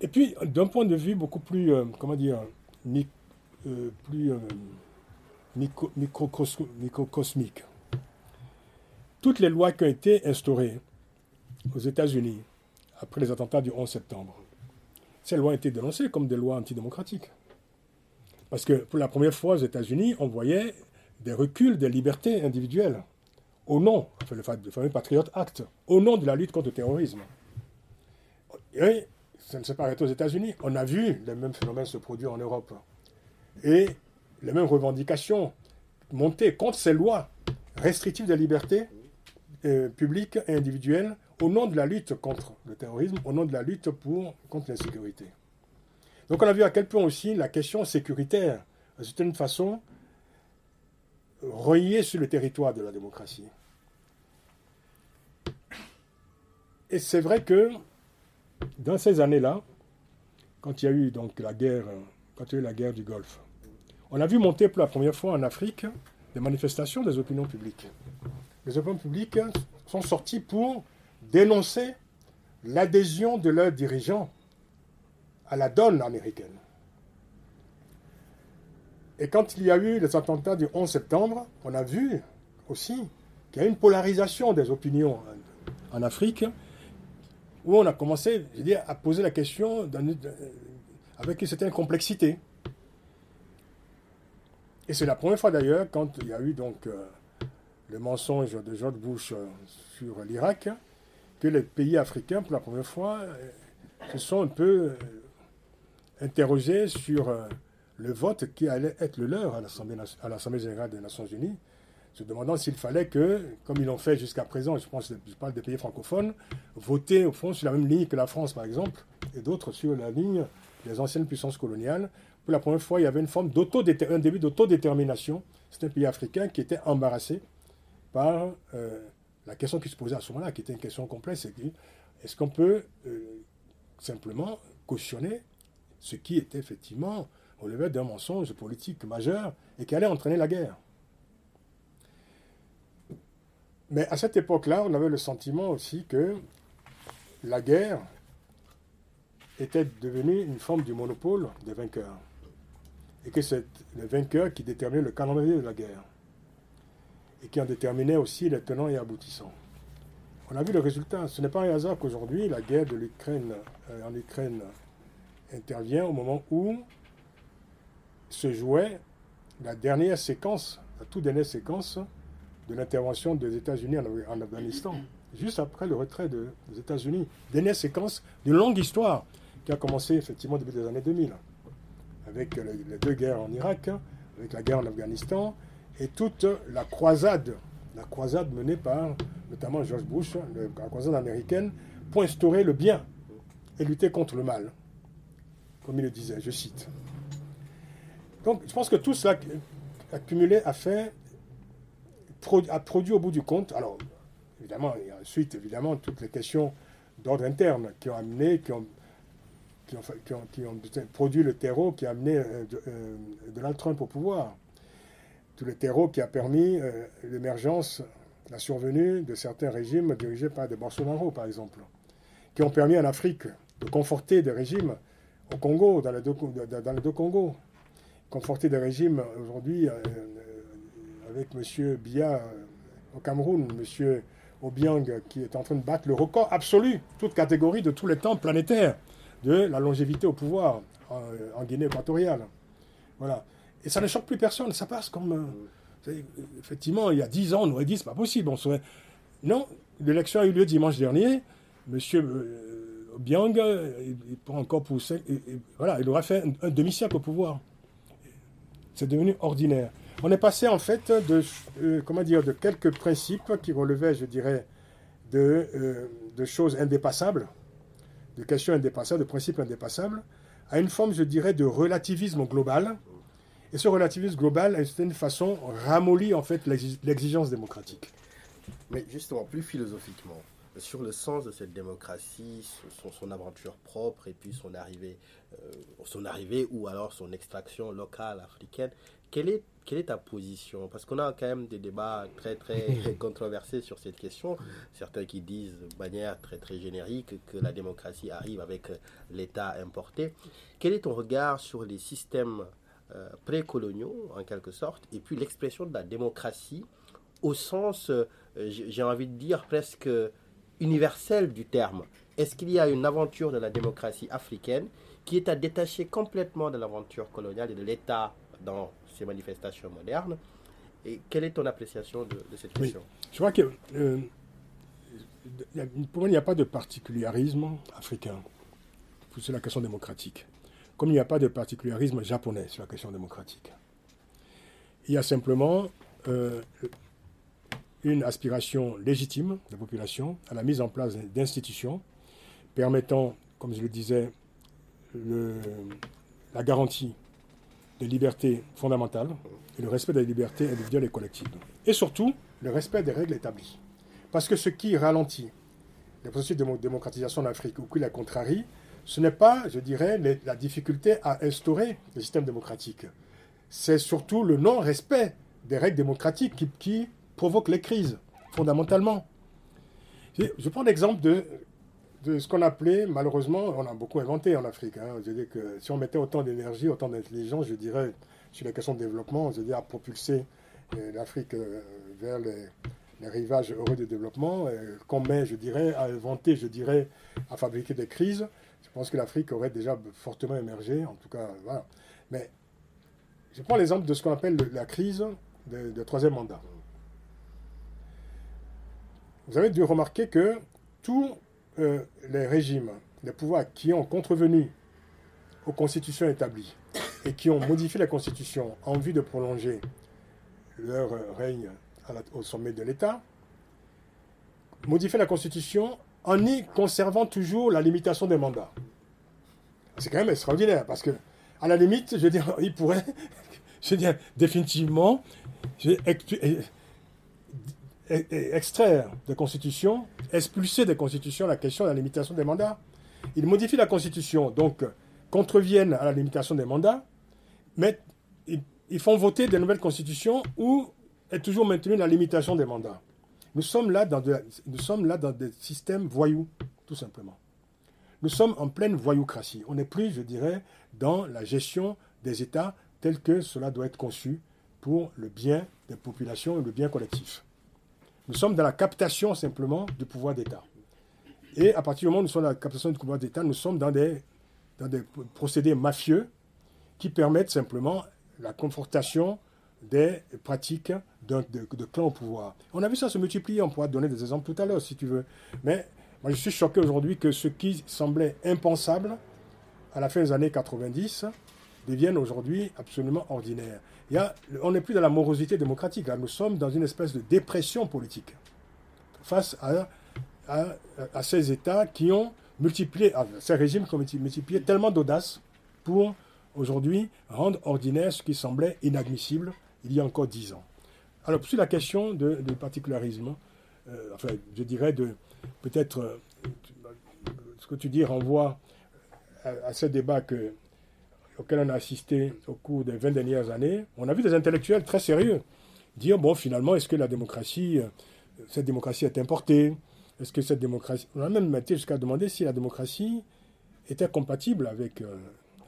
S2: Et puis, d'un point de vue beaucoup plus, euh, comment dire, euh, plus microcosmique, toutes les lois qui ont été instaurées aux États-Unis après les attentats du 11 septembre, ces lois ont été dénoncées comme des lois antidémocratiques. Parce que pour la première fois aux États-Unis, on voyait des reculs des libertés individuelles au nom, le fameux Patriot Act, au nom de la lutte contre le terrorisme. Et ça ne s'est pas arrêté aux États-Unis. On a vu les mêmes phénomènes se produire en Europe. Et les mêmes revendications monter contre ces lois restrictives des libertés euh, publiques et individuelles au nom de la lutte contre le terrorisme, au nom de la lutte pour, contre l'insécurité. Donc on a vu à quel point aussi la question sécuritaire, c'est une façon, reliée sur le territoire de la démocratie. Et c'est vrai que dans ces années-là, quand il y a eu la guerre, quand il y a eu la guerre du Golfe, on a vu monter pour la première fois en Afrique des manifestations des opinions publiques. Les opinions publiques sont sorties pour dénoncer l'adhésion de leurs dirigeants à la donne américaine. Et quand il y a eu les attentats du 11 septembre, on a vu aussi qu'il y a une polarisation des opinions en Afrique, où on a commencé je dire, à poser la question avec une certaine complexité. Et c'est la première fois d'ailleurs, quand il y a eu donc euh, le mensonge de George Bush euh, sur l'Irak, que les pays africains, pour la première fois, euh, se sont un peu interrogé sur euh, le vote qui allait être le leur à l'Assemblée générale des Nations Unies, se demandant s'il fallait que, comme ils l'ont fait jusqu'à présent, je pense je parle des pays francophones, voter au fond sur la même ligne que la France par exemple, et d'autres sur la ligne des anciennes puissances coloniales. Pour la première fois, il y avait une forme un début d'autodétermination. C'est un pays africain qui était embarrassé par euh, la question qui se posait à ce moment-là, qui était une question complexe. Est-ce qu'on peut euh, simplement cautionner ce qui était effectivement au level d'un mensonge politique majeur et qui allait entraîner la guerre. Mais à cette époque-là, on avait le sentiment aussi que la guerre était devenue une forme du monopole des vainqueurs. Et que c'est les vainqueurs qui déterminaient le calendrier de la guerre. Et qui en déterminaient aussi les tenants et aboutissants. On a vu le résultat. Ce n'est pas un hasard qu'aujourd'hui, la guerre de l'Ukraine euh, en Ukraine intervient au moment où se jouait la dernière séquence, la toute dernière séquence de l'intervention des États-Unis en, Afghanistan, juste après le retrait des États-Unis. Dernière séquence d'une longue histoire qui a commencé effectivement au début des années 2000, avec les deux guerres en Irak, avec la guerre en Afghanistan, et toute la croisade, la croisade menée par notamment George Bush, la croisade américaine, pour instaurer le bien et lutter contre le mal, comme il le disait, je cite. Donc je pense que tout cela accumulé a fait, a produit au bout du compte, alors évidemment, a ensuite évidemment toutes les questions d'ordre interne qui ont amené, qui ont, qui ont, produit le terreau qui a amené euh, euh, Donald Trump au pouvoir. Tout le terreau qui a permis euh, l'émergence, la survenue de certains régimes dirigés par des Bolsonaro, par exemple, qui ont permis en Afrique de conforter des régimes au Congo, dans les deux, dans les deux Congos, conforter des régimes aujourd'hui avec M. Biya au Cameroun, M. Obiang qui est en train de battre le record absolu, toute catégorie de tous les temps planétaires de la longévité au pouvoir en, Guinée équatoriale. Voilà. Et ça ne choque plus personne, ça passe comme... Euh, effectivement, il y a dix ans, on aurait dit, c'est pas possible. On serait... Non, l'élection a eu lieu dimanche dernier. Monsieur euh, Biang, il, prend encore pour... voilà, il aura fait un, demi-siècle au pouvoir. C'est devenu ordinaire. On est passé en fait de, euh, comment dire, de quelques principes qui relevaient, je dirais, de, de choses indépassables, de questions indépassables, de principes indépassables, à une forme, je dirais, de relativisme global. Et ce relativisme global, c'est une façon ramollit en fait l'exigence démocratique.
S1: Mais justement, plus philosophiquement, sur le sens de cette démocratie, son, son aventure propre et puis son arrivée, euh, son arrivée ou alors son extraction locale africaine, quelle est, quelle est ta position? Parce qu'on a quand même des débats très très controversés sur cette question. Certains qui disent de manière très très générique que la démocratie arrive avec l'État importé. Quel est ton regard sur les systèmes euh, précoloniaux en quelque sorte et puis l'expression de la démocratie au sens, euh, j'ai envie de dire presque universel du terme Est-ce qu'il y a une aventure de la démocratie africaine qui est à détacher complètement de l'aventure coloniale et de l'État dans ces manifestations modernes? Et quelle est ton appréciation de, cette question?
S2: Je crois que euh, pour moi, il n'y a pas de particularisme africain sur la question démocratique, comme il n'y a pas de particularisme japonais sur la question démocratique. Il y a simplement euh, une aspiration légitime de la population à la mise en place d'institutions permettant, comme je le disais, la garantie des libertés fondamentales et le respect des libertés individuelles et collectives. Et surtout, le respect des règles établies. Parce que ce qui ralentit le processus de démocratisation en Afrique ou qui la contrarie, ce n'est pas, je dirais, la difficulté à instaurer le système démocratique. C'est surtout le non-respect des règles démocratiques qui provoque les crises, fondamentalement. Je prends l'exemple de ce qu'on appelait, malheureusement, on a beaucoup inventé en Afrique. Hein. Si on mettait autant d'énergie, autant d'intelligence, je dirais, sur la question de développement, je dire, à propulser euh, l'Afrique euh, vers les, rivages heureux de développement, euh, qu'on met, je dirais, à inventer, je dirais, à fabriquer des crises, je pense que l'Afrique aurait déjà fortement émergé, en tout cas, voilà. Mais je prends l'exemple de ce qu'on appelle la crise de troisième mandat. Vous avez dû remarquer que tout euh, les régimes, les pouvoirs qui ont contrevenu aux constitutions établies et qui ont modifié la constitution en vue de prolonger leur règne au sommet de l'État, modifient la constitution en y conservant toujours la limitation des mandats. C'est quand même extraordinaire parce que, à la limite, je veux dire, ils pourraient, je veux dire, définitivement, extraire des constitutions, expulser des constitutions la question de la limitation des mandats. Il modifie la constitution, donc contreviennent à la limitation des mandats, mais ils, font voter des nouvelles constitutions où est toujours maintenue la limitation des mandats. Nous sommes là dans, nous sommes là dans des systèmes voyous, tout simplement. Nous sommes en pleine voyoucratie. On n'est plus, je dirais, dans la gestion des États tel que cela doit être conçu pour le bien des populations et le bien collectif. Nous sommes dans la captation simplement du pouvoir d'État. Et à partir du moment où nous sommes dans la captation du pouvoir d'État, nous sommes dans des, dans des procédés mafieux qui permettent simplement la confortation des pratiques de, de, clans au pouvoir. On a vu ça se multiplier, on pourra donner des exemples tout à l'heure si tu veux. Mais moi je suis choqué aujourd'hui que ce qui semblait impensable à la fin des années 90 devienne aujourd'hui absolument ordinaire. On n'est plus dans la morosité démocratique, nous sommes dans une espèce de dépression politique face à, à, ces États qui ont multiplié, ces régimes qui ont multiplié tellement d'audace pour aujourd'hui rendre ordinaire ce qui semblait inadmissible il y a encore dix ans. Alors, sur la question de, particularisme, euh, enfin, je dirais de peut-être euh, ce que tu dis renvoie à, ce débat que, auquel on a assisté au cours des 20 dernières années. On a vu des intellectuels très sérieux dire bon, finalement, est-ce que la démocratie, euh, cette démocratie est importée? Est-ce que cette démocratie. On a même été jusqu'à demander si la démocratie était compatible avec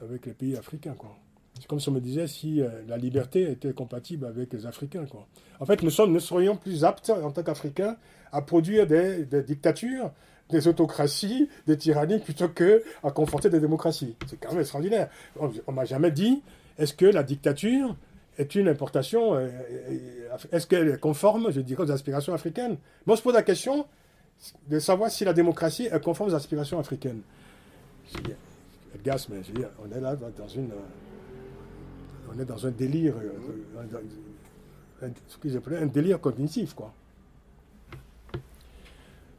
S2: avec les pays africains. Quoi. C'est comme si on me disait si euh, la liberté était compatible avec les Africains. Quoi. En fait, nous, sommes, nous serions plus aptes en tant qu'Africains à produire des, dictatures, des autocraties, des tyrannies, plutôt que à conforter des démocraties. C'est quand même extraordinaire. On ne m'a jamais dit est-ce que la dictature est une importation, euh, euh, est-ce qu'elle est conforme, je dirais, aux aspirations africaines? Moi, je pose la question de savoir si la démocratie est conforme aux aspirations africaines mais je dire, on est là dans une. On est dans un délire. Euh, appellent un délire cognitif, quoi.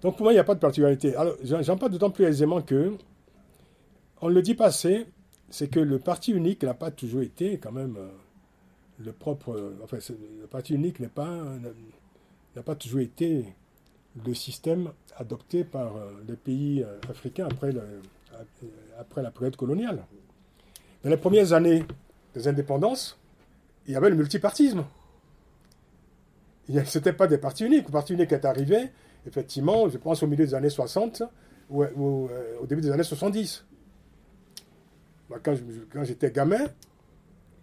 S2: Donc pour moi, il n'y a pas de particularité. Alors, j'en parle d'autant plus aisément que, on le dit pas assez, c'est que le parti unique n'a pas toujours été quand même euh, le propre. Euh, enfin, le parti unique n'est pas n'a pas toujours été le système adopté par les pays africains après après la période coloniale. Dans les premières années des indépendances, il y avait le multipartisme. Ce n'était pas des partis uniques. Le parti unique est arrivé, effectivement, je pense au milieu des années 60 ou, euh, au début des années 70. quand, j'étais gamin,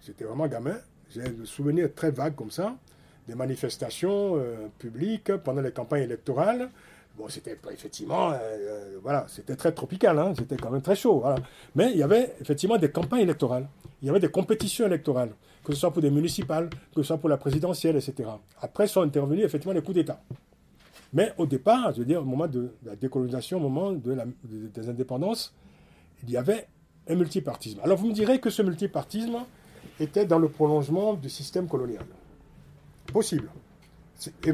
S2: j'étais vraiment gamin, j'ai des souvenirs très vagues comme ça, des manifestations euh, publiques pendant les campagnes électorales, Bon, c'était effectivement, euh, voilà, c'était très tropical, hein, c'était quand même très chaud. Mais il y avait effectivement des campagnes électorales, il y avait des compétitions électorales, que ce soit pour des municipales, que ce soit pour la présidentielle, etc. Après sont intervenus effectivement les coups d'État. Mais au départ, je veux dire, au moment de la décolonisation, au moment des indépendances, il y avait un multipartisme. Alors vous me direz que ce multipartisme était dans le prolongement du système colonial. Possible. Et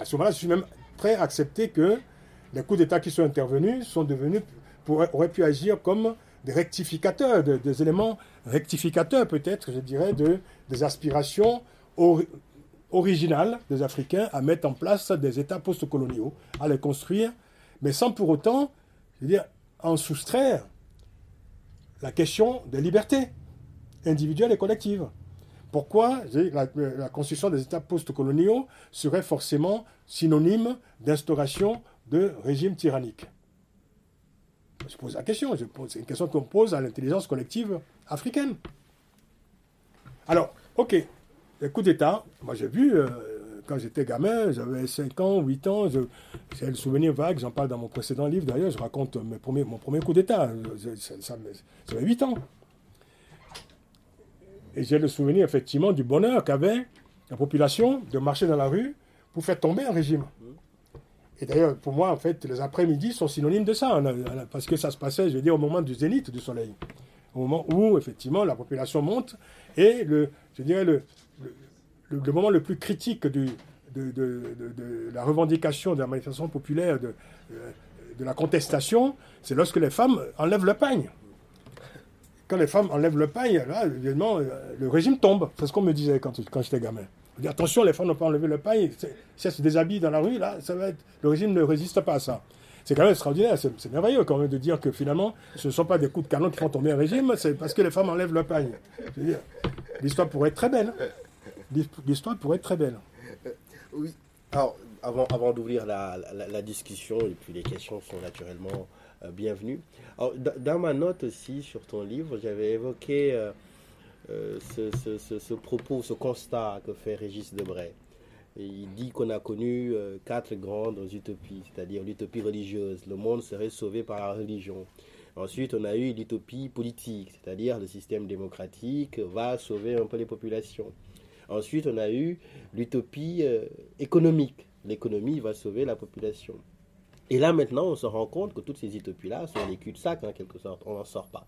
S2: à ce moment-là, je suis même prêt à accepter que les coups d'État qui sont intervenus sont devenus, auraient pu agir comme des rectificateurs, des éléments rectificateurs peut-être, je dirais, de, des aspirations originales des Africains à mettre en place des États post-coloniaux, à les construire, mais sans pour autant, dire, en soustraire la question des libertés individuelles et collectives. Pourquoi la, construction des États post-coloniaux serait forcément synonyme d'instauration de régimes tyranniques? Je pose la question, c'est une question qu'on pose à l'intelligence collective africaine. Alors, ok, les coups d'État, moi j'ai vu, euh, quand j'étais gamin, j'avais 5 ans, 8 ans, j'ai le souvenir vague, j'en parle dans mon précédent livre d'ailleurs, je raconte mon premier coup d'État, j'avais 8 ans. Et j'ai le souvenir effectivement du bonheur qu'avait la population de marcher dans la rue pour faire tomber un régime. Et d'ailleurs, pour moi, en fait, les après-midi sont synonymes de ça, parce que ça se passait, je veux dire, au moment du zénith du soleil, au moment où, effectivement, la population monte, et le, je dirais, le, le, moment le plus critique de, la revendication de la manifestation populaire, de, de la contestation, c'est lorsque les femmes enlèvent le pagne quand les femmes enlèvent le paille, là, évidemment, euh, le régime tombe. C'est ce qu'on me disait quand, j'étais gamin. dit, attention, les femmes n'ont pas enlevé le paille. Si elles se déshabillent dans la rue, là, ça va être, le régime ne résiste pas à ça. C'est quand même extraordinaire, c'est merveilleux quand même de dire que finalement, ce ne sont pas des coups de canon qui font tomber un régime, c'est parce que les femmes enlèvent leur pagne. L'histoire pourrait être très belle. L'histoire pourrait être très belle.
S1: Oui. Alors, avant, d'ouvrir la, discussion, et puis les questions sont naturellement euh, bienvenues. Alors, dans ma note aussi sur ton livre, j'avais évoqué euh, euh, ce, propos, ce constat que fait Régis Debray. Il dit qu'on a connu quatre grandes utopies, c'est-à-dire l'utopie religieuse. Le monde serait sauvé par la religion. Ensuite, on a eu l'utopie politique, c'est-à-dire le système démocratique va sauver un peu les populations. Ensuite, on a eu l'utopie économique, l'économie va sauver la population. Et là maintenant, on se rend compte que toutes ces utopies-là sont des cul-de-sac en quelque sorte, on n'en sort pas.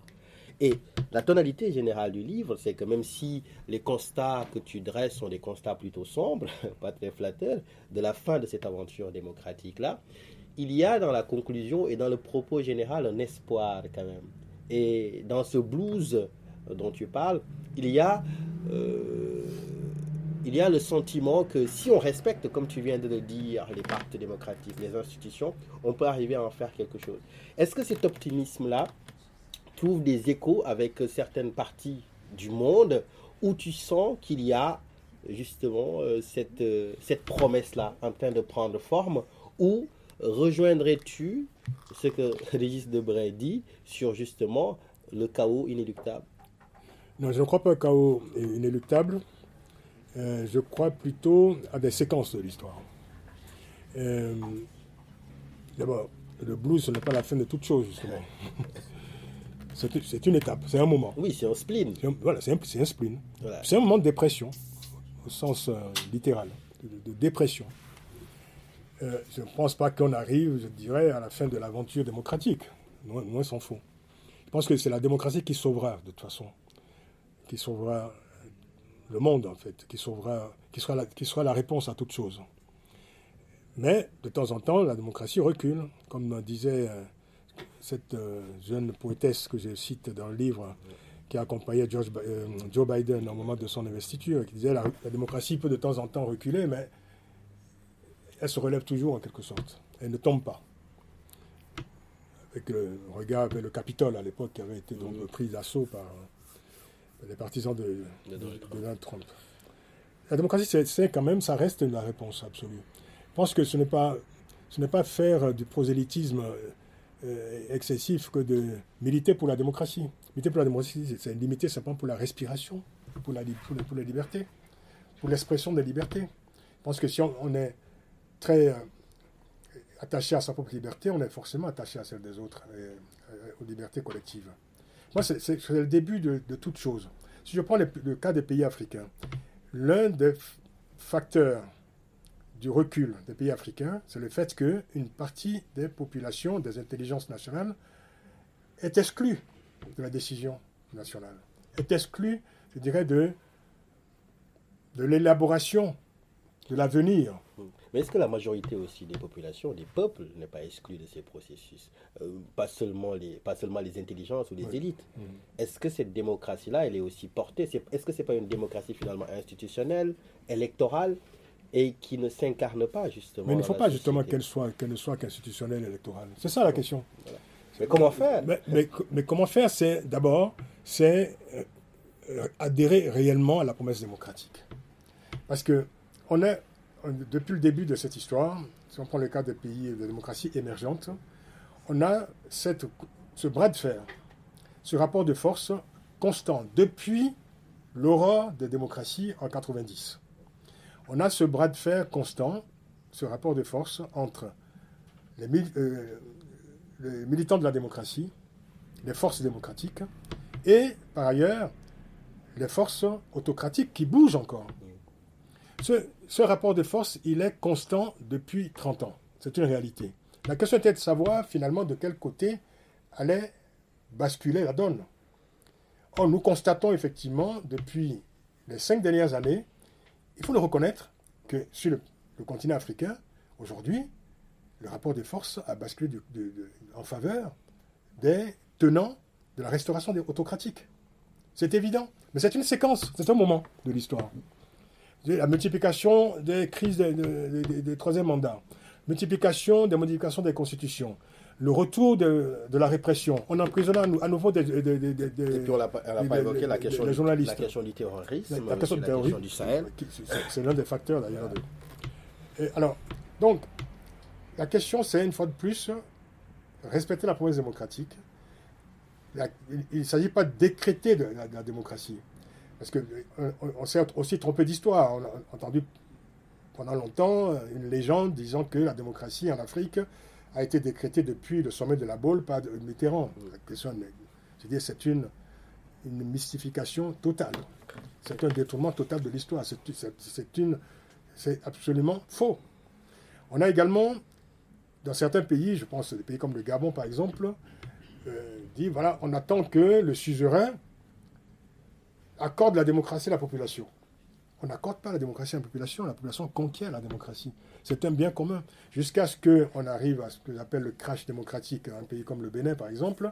S1: Et la tonalité générale du livre, c'est que même si les constats que tu dresses sont des constats plutôt sombres, pas très flatteurs, de la fin de cette aventure démocratique-là, il y a dans la conclusion et dans le propos général un espoir quand même. Et dans ce blues dont tu parles, il y a euh, il y a le sentiment que si on respecte, comme tu viens de le dire, les partis démocratiques, les institutions, on peut arriver à en faire quelque chose. Est-ce que cet optimisme-là trouve des échos avec certaines parties du monde où tu sens qu'il y a justement euh, cette, euh, cette promesse-là en train de prendre forme ou rejoindrais-tu ce que Régis Debray dit sur justement le chaos inéluctable?
S2: Non, je ne crois pas au chaos inéluctable. Euh, je crois plutôt à des séquences de l'histoire. D'abord, le blues, ce n'est pas la fin de toute chose, justement. c'est une étape, c'est un moment.
S1: Oui, c'est un spleen.
S2: voilà, c'est un, un, spleen. C'est un moment de dépression, au sens euh, littéral, de, dépression. je ne pense pas qu'on arrive, je dirais, à la fin de l'aventure démocratique. Moins s'en faut. Je pense que c'est la démocratie qui sauvera, de toute façon, qui sauvera le monde, en fait, qui, sauvera, qui, sera la, qui sera la réponse à toute chose. Mais, de temps en temps, la démocratie recule, comme disait euh, cette euh, jeune poétesse que je cite dans le livre qui a accompagné George, euh, Joe Biden au moment de son investiture, qui disait la, la démocratie peut de temps en temps reculer, mais elle se relève toujours en quelque sorte. Elle ne tombe pas. Avec le regard vers le Capitole à l'époque qui avait été donc pris d'assaut par les partisans de, Donald Trump. La démocratie, c'est quand même, ça reste la réponse absolue. Je pense que ce n'est pas, ce n'est pas faire du prosélytisme euh, excessif que de militer pour la démocratie. Militer pour la démocratie, c'est limiter simplement pour la respiration, pour la, pour la, liberté, pour l'expression des libertés. Je pense que si on, est très euh, attaché à sa propre liberté, on est forcément attaché à celle des autres, et, aux libertés collectives. Moi, c'est le début de, toute chose. Si je prends le, cas des pays africains, l'un des facteurs du recul des pays africains, c'est le fait qu'une partie des populations, des intelligences nationales, est exclue de la décision nationale, est exclue, je dirais, de, de l'élaboration de l'avenir
S1: mais est-ce que la majorité aussi des populations, des peuples, n'est pas exclue de ces processus euh, pas, seulement les, pas seulement les intelligences ou les élites? Mm. Est-ce que cette démocratie-là, elle est aussi portée Est-ce que ce n'est pas une démocratie finalement institutionnelle, électorale et qui ne s'incarne pas justement
S2: Mais il ne faut pas justement qu'elle soit, qu'elle ne soit qu'institutionnelle électorale. C'est ça la question.
S1: Mais comment faire?
S2: Mais, mais, comment faire? C'est d'abord, c'est euh, adhérer réellement à la promesse démocratique. Parce que on est depuis le début de cette histoire, si on prend le cas des pays de démocratie émergente, on a cette, ce bras de fer, ce rapport de force constant depuis l'aurore des démocraties en 90. On a ce bras de fer constant, ce rapport de force entre les, euh, les militants de la démocratie, les forces démocratiques, et par ailleurs les forces autocratiques qui bougent encore. Ce, ce rapport de force, il est constant depuis 30 ans. C'est une réalité. La question était de savoir finalement de quel côté allait basculer la donne. Or, nous constatons effectivement depuis les cinq dernières années, il faut le reconnaître, que sur le, continent africain, aujourd'hui, le rapport de force a basculé en faveur des tenants de la restauration autocratique. C'est évident, mais c'est une séquence, c'est un moment de l'histoire la multiplication des crises des, troisième mandats, multiplication des modifications des constitutions, le retour de, la répression, on emprisonne à nouveau des... des,
S1: Et puis on n'a pas, évoqué la question,
S2: journalistes.
S1: la question du terrorisme,
S2: la, question,
S1: du Sahel.
S2: C'est l'un des facteurs d'ailleurs. alors, donc, la question c'est une fois de plus, respecter la promesse démocratique. il ne s'agit pas de décréter de la, démocratie. Parce qu'on euh, on, s'est aussi trompé d'histoire. On a entendu pendant longtemps une légende disant que la démocratie en Afrique a été décrété depuis le sommet de la Baule par Mitterrand. La c'est une, une mystification totale. C'est un détournement total de l'histoire. C'est absolument faux. On a également, dans certains pays, je pense des pays comme le Gabon par exemple, euh, dit voilà, on attend que le suzerain accorde la démocratie à la population. On n'accorde pas la démocratie à la population, la population conquiert la démocratie. C'est un bien commun. Jusqu'à ce qu'on arrive à ce que j'appelle le crash démocratique, un pays comme le Bénin par exemple,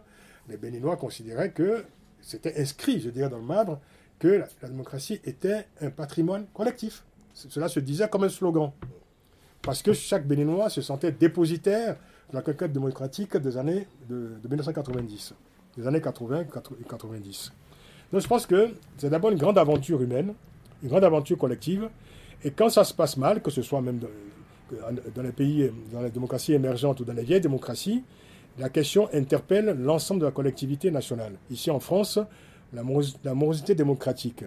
S2: les Béninois considéraient que c'était inscrit, je dirais, dans le marbre, que la, démocratie était un patrimoine collectif. Cela se disait comme un slogan. Parce que chaque Béninois se sentait dépositaire de la conquête démocratique des années de 1990, des années 80 et 90. Donc je pense que c'est d'abord une grande aventure humaine une grande aventure collective. Et quand ça se passe mal, que ce soit même dans, les pays, dans les démocraties émergentes ou dans les vieilles démocraties, la question interpelle l'ensemble de la collectivité nationale. Ici en France, la, morosité démocratique,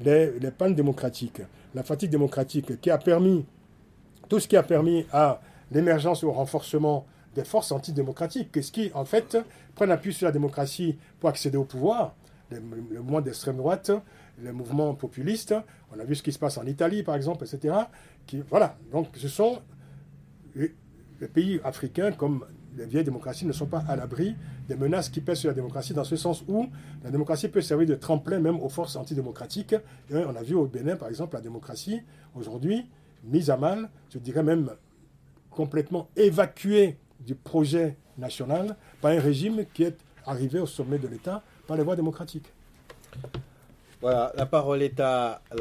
S2: les, pannes démocratiques, la fatigue démocratique qui a permis, tout ce qui a permis à l'émergence et au renforcement des forces antidémocratiques, ce qui, en fait, prennent appui sur la démocratie pour accéder au pouvoir, le mouvement d'extrême droite, les mouvements populistes. On a vu ce qui se passe en Italie, par exemple, etc. Voilà. Donc, ce sont les, pays africains, comme les vieilles démocraties, ne sont pas à l'abri des menaces qui pèsent sur la démocratie, dans ce sens où la démocratie peut servir de tremplin même aux forces antidémocratiques. On a vu au Bénin, par exemple, la démocratie, aujourd'hui, mise à mal, je dirais même complètement évacuée du projet national par un régime qui est arrivé au sommet de l'État par les voies démocratiques.
S1: Voilà, la parole est à la